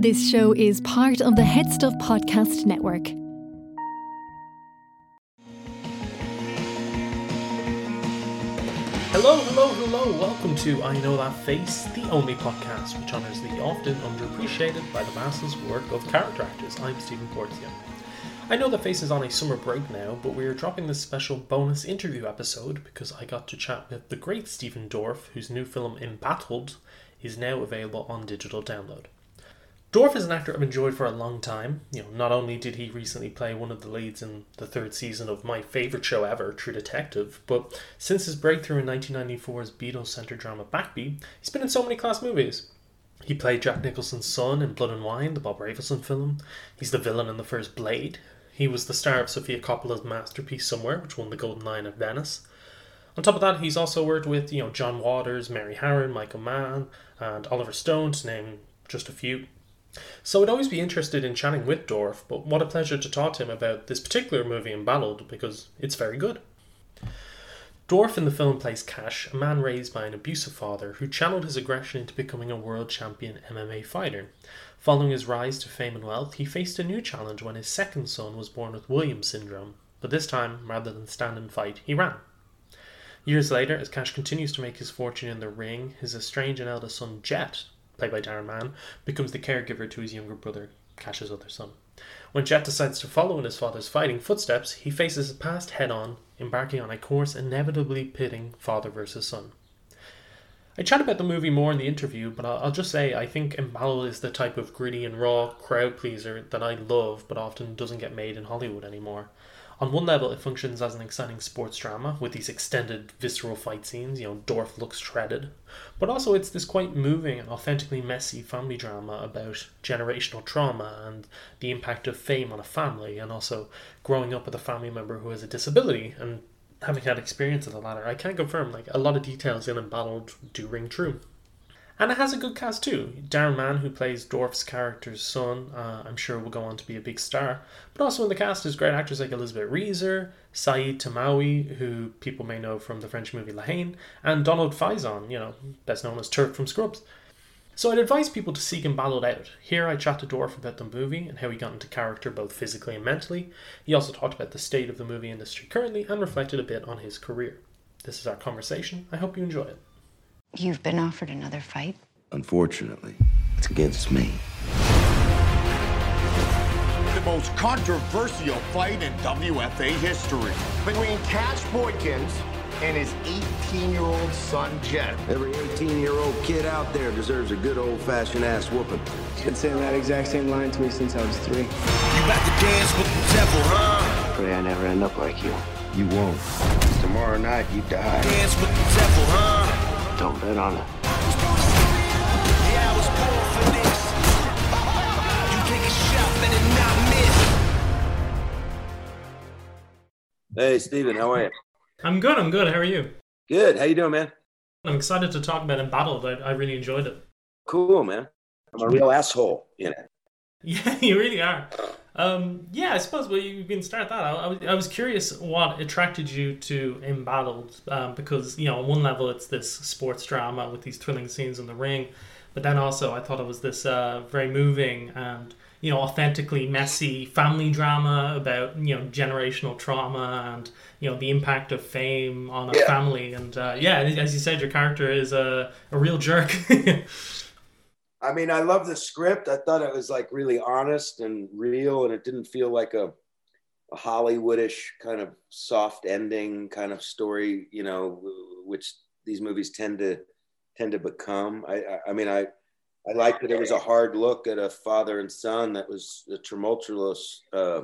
This show is part of the Head Stuff Podcast Network. Hello, hello, hello. Welcome to I Know That Face, the only podcast which honours the often underappreciated by the masses work of character actors. I'm Stephen Porzio. I know that Face is on a summer break now, but we're dropping this special bonus interview episode because I got to chat with the great Stephen Dorff, whose new film Embattled is now available on digital download. Dorff is an actor I've enjoyed for a long time. You know, not only did he recently play one of the leads in the third season of my favorite show ever, True Detective, but since his breakthrough in 1994's Beatles-centered drama Backbeat, he's been in so many class movies. He played Jack Nicholson's son in Blood and Wine, the Bob Rafelson film. He's the villain in the first Blade. He was the star of Sofia Coppola's masterpiece Somewhere, which won the Golden Lion at Venice. On top of that, he's also worked with you know John Waters, Mary Harron, Michael Mann, and Oliver Stone, to name just a few. So I'd always be interested in chatting with Dorff, but what a pleasure to talk to him about this particular movie Embattled because it's very good. Dorff in the film plays Cash, a man raised by an abusive father who channeled his aggression into becoming a world champion MMA fighter. Following his rise to fame and wealth, he faced a new challenge when his second son was born with Williams syndrome, but this time, rather than stand and fight, he ran. Years later, as Cash continues to make his fortune in the ring, his estranged and eldest son Jet played by Darren Mann, becomes the caregiver to his younger brother, Cash's other son. When Jet decides to follow in his father's fighting footsteps, he faces his past head on, embarking on a course inevitably pitting father versus son. I chat about the movie more in the interview, but I'll, just say I think Embattled is the type of gritty and raw crowd pleaser that I love, but often doesn't get made in Hollywood anymore. On one level, it functions as an exciting sports drama with these extended, visceral fight scenes. You know, Dorff looks shredded. But also, it's this quite moving and authentically messy family drama about generational trauma and the impact of fame on a family, and also growing up with a family member who has a disability and having had experience of the latter. I can confirm, like, a lot of details in Embattled do ring true. And it has a good cast too. Darren Mann, who plays Dorff's character's son, uh, I'm sure will go on to be a big star. But also in the cast is great actors like Elizabeth Reeser, Saïd Taghmaoui, who people may know from the French movie La Haine, and Donald Faison, you know, best known as Turk from Scrubs. So I'd advise people to seek Embattled out. Here I chat to Dorff about the movie and how he got into character both physically and mentally. He also talked about the state of the movie industry currently and reflected a bit on his career. This is our conversation. I hope you enjoy it. You've been offered another fight? Unfortunately, it's against me. The most controversial fight in WFA history between Cash Boykins and his 18-year-old son, Jet. Every 18-year-old kid out there deserves a good old-fashioned ass whooping. He's been saying that exact same line to me since I was three. You about to dance with the devil, huh? Pray I never end up like you. You won't. Tomorrow night, you die. Dance with the devil, huh? Don't bet on it. Hey, Stephen, how are you? I'm good, I'm good. How are you? Good. How you doing, man? I'm excited to talk about Embattled. I, I really enjoyed it. Cool, man. I'm a real asshole in it. Yeah, you really are. Um, yeah, I suppose well, you can start that. I, I, was, I was curious what attracted you to Embattled um, because you know on one level it's this sports drama with these thrilling scenes in the ring, but then also I thought it was this uh, very moving and you know authentically messy family drama about you know generational trauma and you know the impact of fame on a yeah. family and uh, yeah, as you said, your character is a, a real jerk. I mean, I love the script. I thought it was like really honest and real, and it didn't feel like a, a Hollywoodish kind of soft ending kind of story, you know, which these movies tend to tend to become. I, I, I mean, I I liked that it was a hard look at a father and son that was a tumultuous, uh,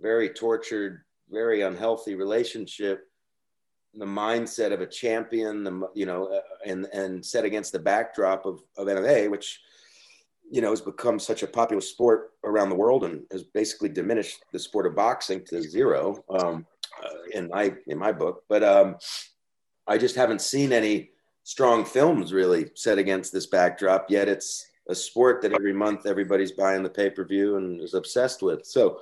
very tortured, very unhealthy relationship. The mindset of a champion, the you know, uh, and and set against the backdrop of of MMA, which you know has become such a popular sport around the world and has basically diminished the sport of boxing to zero um, uh, in my in my book. But um, I just haven't seen any strong films really set against this backdrop yet. It's a sport that every month everybody's buying the pay per view and is obsessed with. So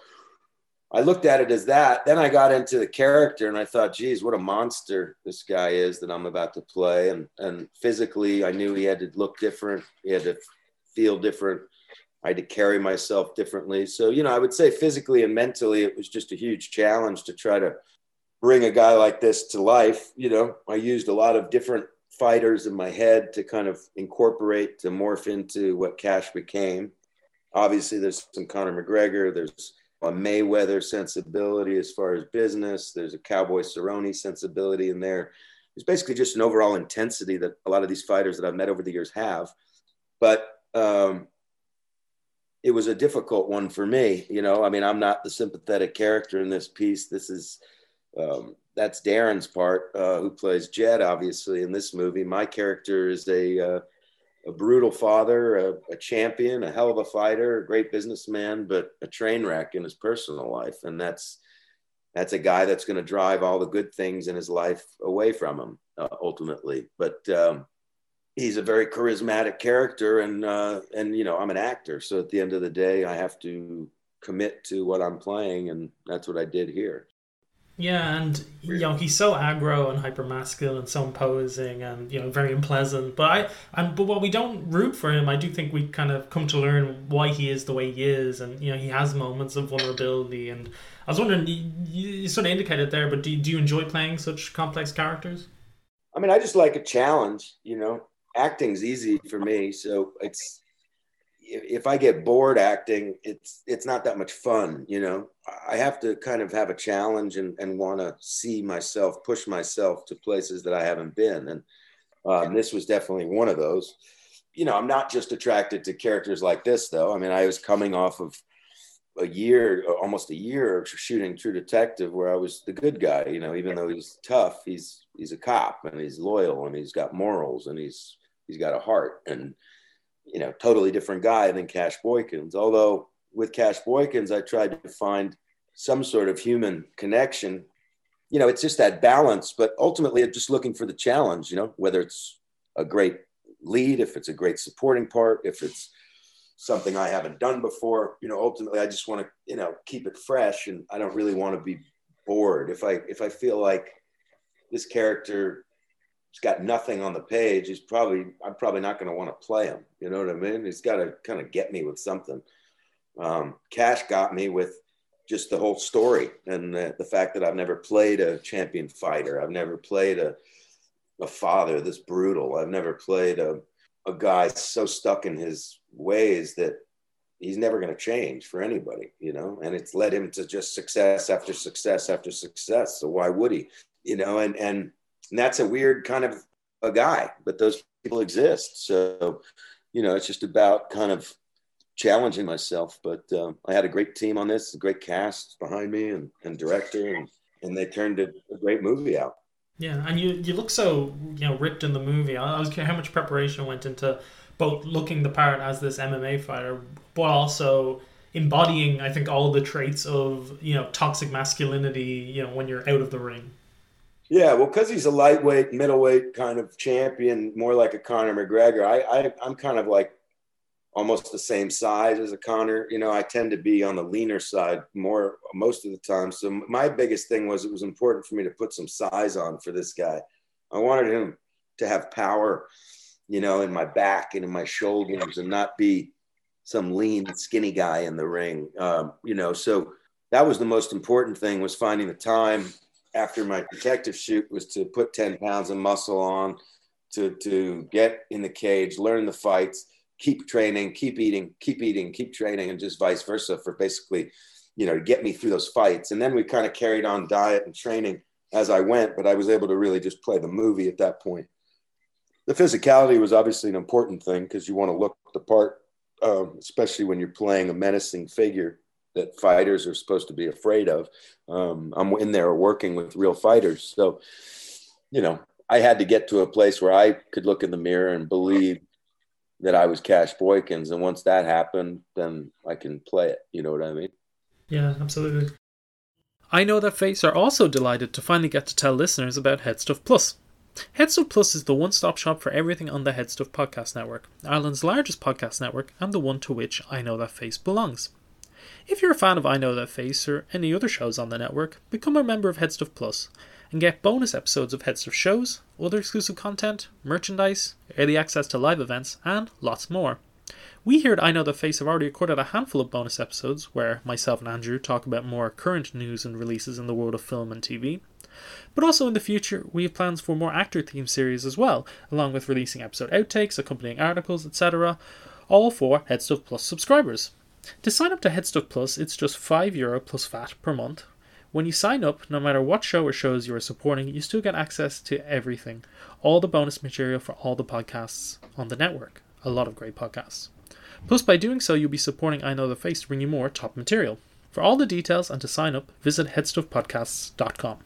I looked at it as that. Then I got into the character and I thought, geez, what a monster this guy is that I'm about to play. And and physically, I knew he had to look different. He had to feel different. I had to carry myself differently. So, you know, I would say physically and mentally, it was just a huge challenge to try to bring a guy like this to life. You know, I used a lot of different fighters in my head to kind of incorporate, to morph into what Cash became. Obviously, there's some Conor McGregor, there's a Mayweather sensibility as far as business, there's a Cowboy Cerrone sensibility in there. It's basically just an overall intensity that a lot of these fighters that I've met over the years have. But um, it was a difficult one for me. You know, I mean, I'm not the sympathetic character in this piece. This is um, that's Darren's part, uh, who plays Jet, obviously in this movie. My character is a uh, a brutal father, a, a, champion, a hell of a fighter, a great businessman, but a train wreck in his personal life, and that's that's a guy that's going to drive all the good things in his life away from him uh, ultimately. But um, he's a very charismatic character and uh, and you know i'm an actor so at the end of the day i have to commit to what i'm playing and that's what i did here yeah and you know he's so aggro and hyper masculine and so imposing and you know very unpleasant but i and but while we don't root for him i do think we kind of come to learn why he is the way he is and you know he has moments of vulnerability and i was wondering you, you sort of indicated there but do, do you enjoy playing such complex characters I mean, I just like a challenge, you know acting's easy for me. So it's if I get bored acting, it's it's not that much fun, you know. I have to kind of have a challenge and, and want to see myself, push myself to places that I haven't been. And um, this was definitely one of those. You know, I'm not just attracted to characters like this, though. I mean, I was coming off of a year, almost a year of shooting True Detective, where I was the good guy. You know, even though he's tough, he's he's a cop and he's loyal and he's got morals and he's he's got a heart and you know totally different guy than cash boykins. Although with cash boykins i tried to find some sort of human connection. You know it's just that balance but ultimately i'm just looking for the challenge you know whether it's a great lead if it's a great supporting part if it's something i haven't done before. You know ultimately i just want to you know keep it fresh and i don't really want to be bored. If i if i feel like this character he's got nothing on the page, he's probably I'm probably not going to want to play him. You know what I mean? He's got to kind of get me with something. Um, Cash got me with just the whole story and the, the, fact that I've never played a champion fighter. I've never played a a father this brutal. I've never played a a guy so stuck in his ways that he's never going to change for anybody, you know. And it's led him to just success after success after success. So why would he? You know, and and and that's a weird kind of a guy, but those people exist. So, you know, it's just about kind of challenging myself. But um, I had a great team on this, a great cast behind me, and, and director, and, and they turned a, a great movie out. Yeah, and you you look so you know ripped in the movie. I was curious how much preparation went into both looking the part as this MMA fighter, but also embodying I think all the traits of you know toxic masculinity. You know when you're out of the ring. Yeah, well, because he's a lightweight, middleweight kind of champion, more like a Conor McGregor. I, I I'm kind of like almost the same size as a Conor. You know, I tend to be on the leaner side more most of the time. So my biggest thing was it was important for me to put some size on for this guy. I wanted him to have power, you know, in my back and in my shoulders, and not be some lean, skinny guy in the ring. Um, you know, so that was the most important thing was finding the time after my detective shoot was to put 10 pounds of muscle on to, to get in the cage, learn the fights, keep training, keep eating, keep eating, keep training, and just vice versa for basically, you know, to get me through those fights. And then we kind of carried on diet and training as I went, but I was able to really just play the movie at that point. The physicality was obviously an important thing because you want to look the part, um, especially when you're playing a menacing figure that fighters are supposed to be afraid of. Um, I'm in there working with real fighters. So, you know, I had to get to a place where I could look in the mirror and believe that I was Cash Boykins. And once that happened, then I can play it. You know what I mean? Yeah, absolutely. I know that Face are also delighted to finally get to tell listeners about Headstuff Plus. Headstuff Plus is the one stop shop for everything on the Headstuff Podcast Network, Ireland's largest podcast network, and the one to which I Know That Face belongs. If you're a fan of I Know That Face or any other shows on the network, become a member of Headstuff Plus and get bonus episodes of Headstuff shows, other exclusive content, merchandise, early access to live events, and lots more. We here at I Know That Face have already recorded a handful of bonus episodes where myself and Andrew talk about more current news and releases in the world of film and TV. But also in the future, we have plans for more actor themed series as well, along with releasing episode outtakes, accompanying articles, etc., all for Headstuff Plus subscribers. To sign up to Headstuff Plus, it's just €5 Euro plus VAT per month. When you sign up, no matter what show or shows you are supporting, you still get access to everything. All the bonus material for all the podcasts on the network. A lot of great podcasts. Plus, by doing so, you'll be supporting I Know the Face to bring you more top material. For all the details and to sign up, visit headstuffpodcasts.com.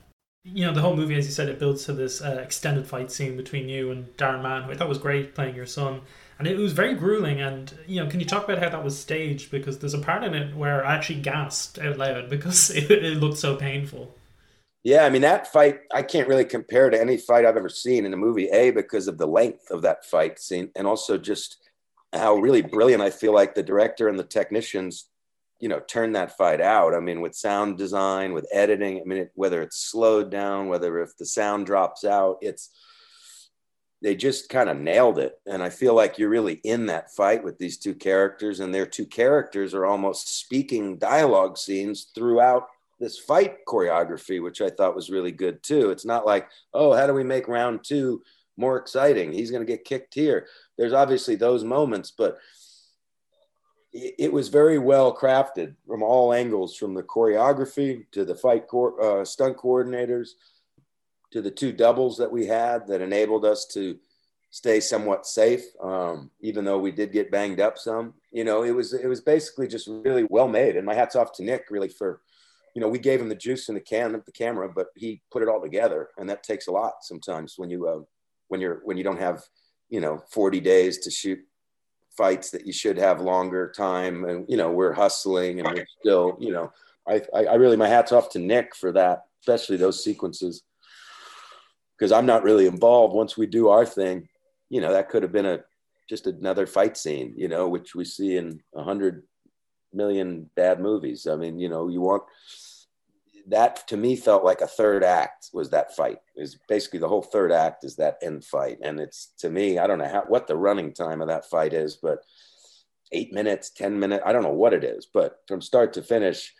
You know, the whole movie, as you said, it builds to this uh, extended fight scene between you and Darren Mann, who I thought was great playing your son. And it was very grueling. And, you know, can you talk about how that was staged? Because there's a part in it where I actually gasped out loud because it, it looked so painful. Yeah, I mean that fight I can't really compare to any fight I've ever seen in a movie. A because of the length of that fight scene, and also just how really brilliant I feel like the director and the technicians, you know, turn that fight out. I mean, with sound design, with editing. I mean, it, whether it's slowed down, whether if the sound drops out, it's they just kind of nailed it. And I feel like you're really in that fight with these two characters, and their two characters are almost speaking dialogue scenes throughout this fight choreography, which I thought was really good too. It's not like, oh, how do we make round two more exciting? He's going to get kicked here there's obviously those moments, but it was very well crafted from all angles, from the choreography to the fight uh, stunt coordinators to the two doubles that we had that enabled us to stay somewhat safe, um, even though we did get banged up some. You know, it was it was basically just really well made, and my hats off to Nick really for, you know, we gave him the juice in the can of the camera, but he put it all together, and that takes a lot sometimes when you uh, when you're when you don't have you know 40 days to shoot fights that you should have longer time. And you know we're hustling and we're still you know I, I, I really my hats off to Nick for that especially those sequences because I'm not really involved. Once we do our thing you know that could have been a just another fight scene you know which we see in a hundred million bad movies. I mean you know you want that to me felt like a third act was that fight. Is basically the whole third act is that end fight. And it's to me i don't know how what the running time of that fight is but eight minutes ten minutes i don't know what it is. But from start to finish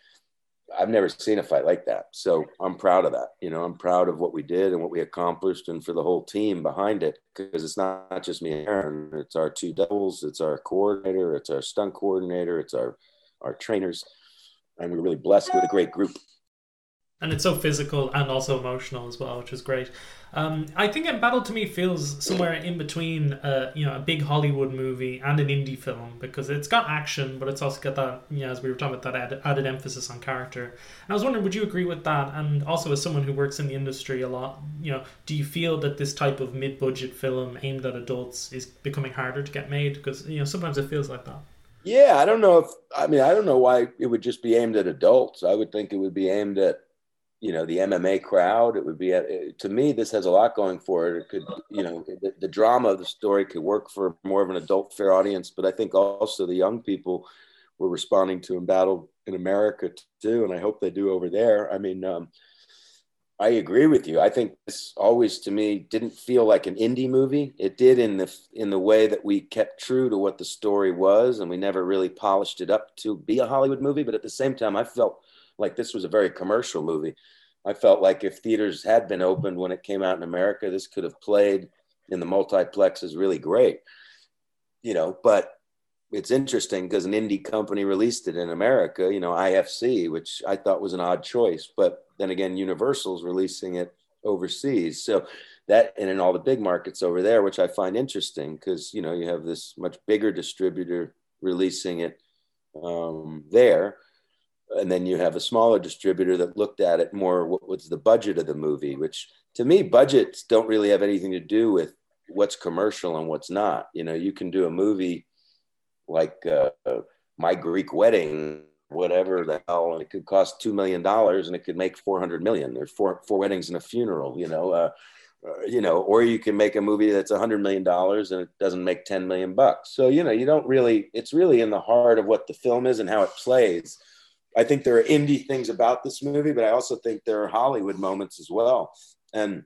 i've never seen a fight like that. So i'm proud of that you know i'm proud of what we did and what we accomplished and for the whole team behind it because it's not just me and Darren. It's our two doubles it's our coordinator it's our stunt coordinator it's our our trainers and we're really blessed with a great group and it's so physical and also emotional as well, which is great. Um, I think Embattled to me feels somewhere in between, uh, you know, a big Hollywood movie and an indie film because it's got action, but it's also got that, you know, as we were talking about that added, added emphasis on character. And I was wondering, would you agree with that? And also, as someone who works in the industry a lot, you know, do you feel that this type of mid-budget film aimed at adults is becoming harder to get made? Because you know, sometimes it feels like that. Yeah, I don't know if I mean I don't know why it would just be aimed at adults. I would think it would be aimed at you know the MMA crowd. It would be to me this has a lot going for it. It could you know the, the, drama of the story could work for more of an adult fair audience, but I think also the young people were responding to Embattled in America too, and I hope they do over there. I mean. Um, I agree with you. I think this always to me didn't feel like an indie movie. It did in the in the way that we kept true to what the story was and we never really polished it up to be a Hollywood movie, but at the same time I felt like this was a very commercial movie. I felt like if theaters had been opened when it came out in America, this could have played in the multiplexes really great. You know, but it's interesting because an indie company released it in America, you know, IFC, which I thought was an odd choice. But then again, Universal's releasing it overseas. So that and in all the big markets over there, which I find interesting because you know you have this much bigger distributor releasing it um, there and then you have a smaller distributor that looked at it more what was the budget of the movie which to me budgets don't really have anything to do with what's commercial and what's not. You know you can do a movie like uh, my greek wedding whatever the hell and it could cost two million dollars and it could make 400 million. There's four four weddings and a funeral you know uh, uh, you know or you can make a movie that's a hundred million dollars and it doesn't make 10 million bucks. So you know you don't really it's really in the heart of what the film is and how it plays I think there are indie things about this movie, but I also think there are Hollywood moments as well. And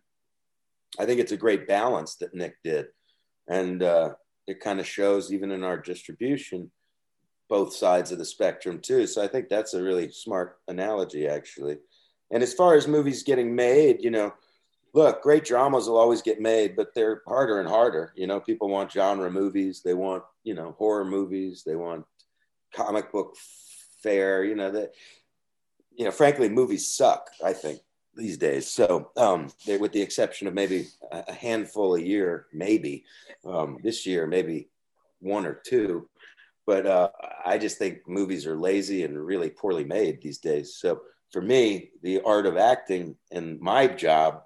I think it's a great balance that Nick did. And uh, it kind of shows even in our distribution both sides of the spectrum too. So I think that's a really smart analogy actually. And as far as movies getting made, you know, look, great dramas will always get made, but they're harder and harder. You know, people want genre movies, they want, you know, horror movies, they want comic book fare, you know, that you know, frankly, movies suck, I think, these days. So, um, they, with the exception of maybe a handful a year, maybe um, this year, maybe one or two. But uh, I just think movies are lazy and really poorly made these days. So, for me, the art of acting and my job,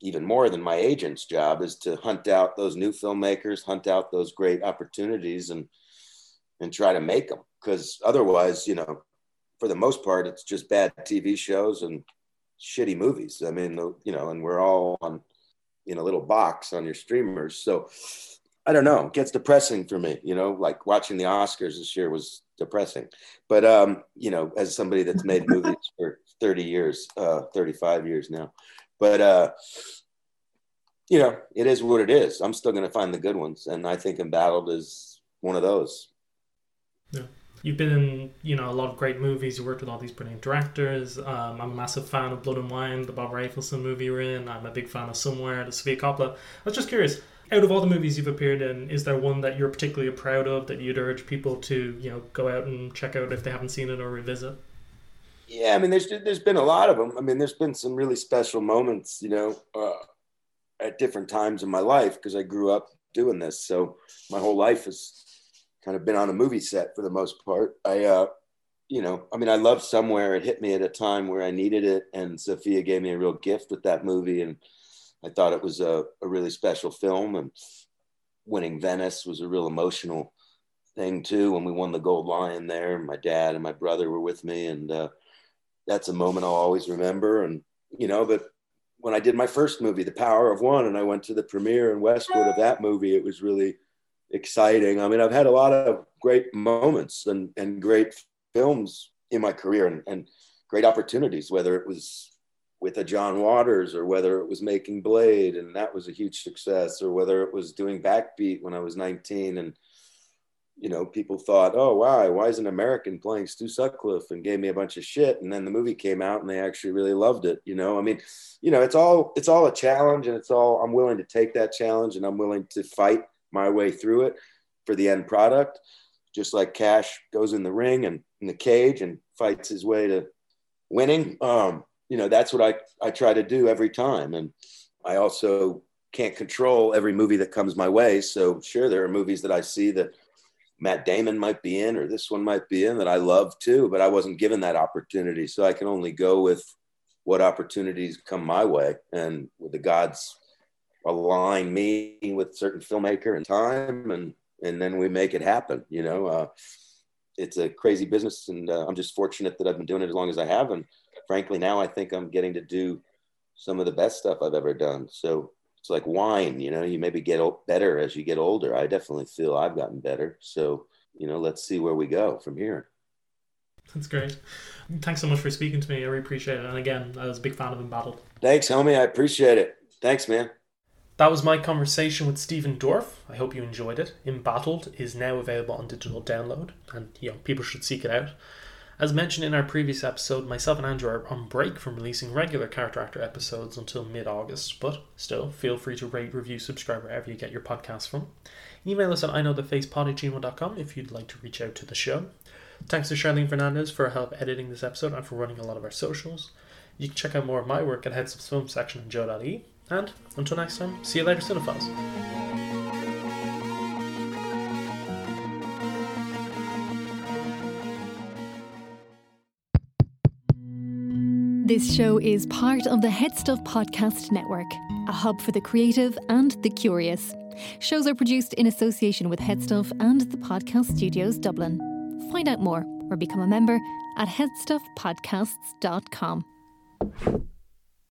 even more than my agent's job, is to hunt out those new filmmakers, hunt out those great opportunities, and and try to make them. Because otherwise, you know, for the most part, it's just bad TV shows and shitty movies. I mean, you know, and we're all on in a little box on your streamers. So I don't know. It gets depressing for me, you know, like watching the Oscars this year was depressing. But, um, you know, as somebody that's made movies for 30 years, uh, 35 years now, but, uh, you know, it is what it is. I'm still going to find the good ones. And I think Embattled is one of those. Yeah you've been in you know a lot of great movies. You worked with all these brilliant directors. Um, I'm a massive fan of Blood and Wine, the Bob Rafelson movie you're in. I'm a big fan of Somewhere, the Sofia Coppola. I was just curious. Out of all the movies you've appeared in, is there one that you're particularly proud of that you'd urge people to, you know, go out and check out if they haven't seen it or revisit? Yeah, I mean, there's there's been a lot of them. I mean, there's been some really special moments, you know, uh, at different times in my life because I grew up doing this. So my whole life is kind of been on a movie set for the most part. I, uh, you know, I mean, I love Somewhere. It hit me at a time where I needed it, and Sofia gave me a real gift with that movie, and I thought it was a, a really special film. And winning Venice was a real emotional thing too. When we won the Gold Lion there, my dad and my brother were with me, and uh, that's a moment I'll always remember. And you know, but when I did my first movie, The Power of One, and I went to the premiere in Westwood of that movie, it was really exciting. I mean, I've had a lot of great moments and, and great films in my career and, and great opportunities, whether it was with a John Waters or whether it was making Blade and that was a huge success or whether it was doing Backbeat when I was 19 and you know people thought oh wow why is an American playing Stu Sutcliffe and gave me a bunch of shit? And then the movie came out and they actually really loved it you know? I mean you know it's all it's all a challenge and it's all I'm willing to take that challenge and I'm willing to fight my way through it for the end product. Just like Cash goes in the ring and in the cage and fights his way to winning. Um, you know, that's what I, I try to do every time. And I also can't control every movie that comes my way. So sure, there are movies that I see that Matt Damon might be in, or this one might be in that I love too, but I wasn't given that opportunity. So I can only go with what opportunities come my way and with the gods align me with certain filmmaker and time and and then we make it happen you know uh, it's a crazy business and uh, i'm just fortunate that i've been doing it as long as i have and frankly now i think i'm getting to do some of the best stuff i've ever done so it's like wine you know you maybe get better as you get older i definitely feel i've gotten better so you know let's see where we go from here that's great. Thanks so much for speaking to me. I really appreciate it. And again, I was a big fan of Embattled. Thanks, homie. I appreciate it. Thanks, man. That was my conversation with Stephen Dorff. I hope you enjoyed it. Embattled is now available on digital download, and you know, people should seek it out. As mentioned in our previous episode, myself and Andrew are on break from releasing regular Character Actor episodes until mid August, but still, feel free to rate, review, subscribe wherever you get your podcasts from. Email us at I know the facepod at gmail.com if you'd like to reach out to the show. Thanks to Charline Fernandez for help editing this episode and for running a lot of our socials. You can check out more of my work at Heads of Film section on joe.e. And until next time, see you later, cinephiles. This show is part of the Head Stuff Podcast Network, a hub for the creative and the curious. Shows are produced in association with Headstuff and the Podcast Studios Dublin. Find out more or become a member at headstuffpodcasts.com.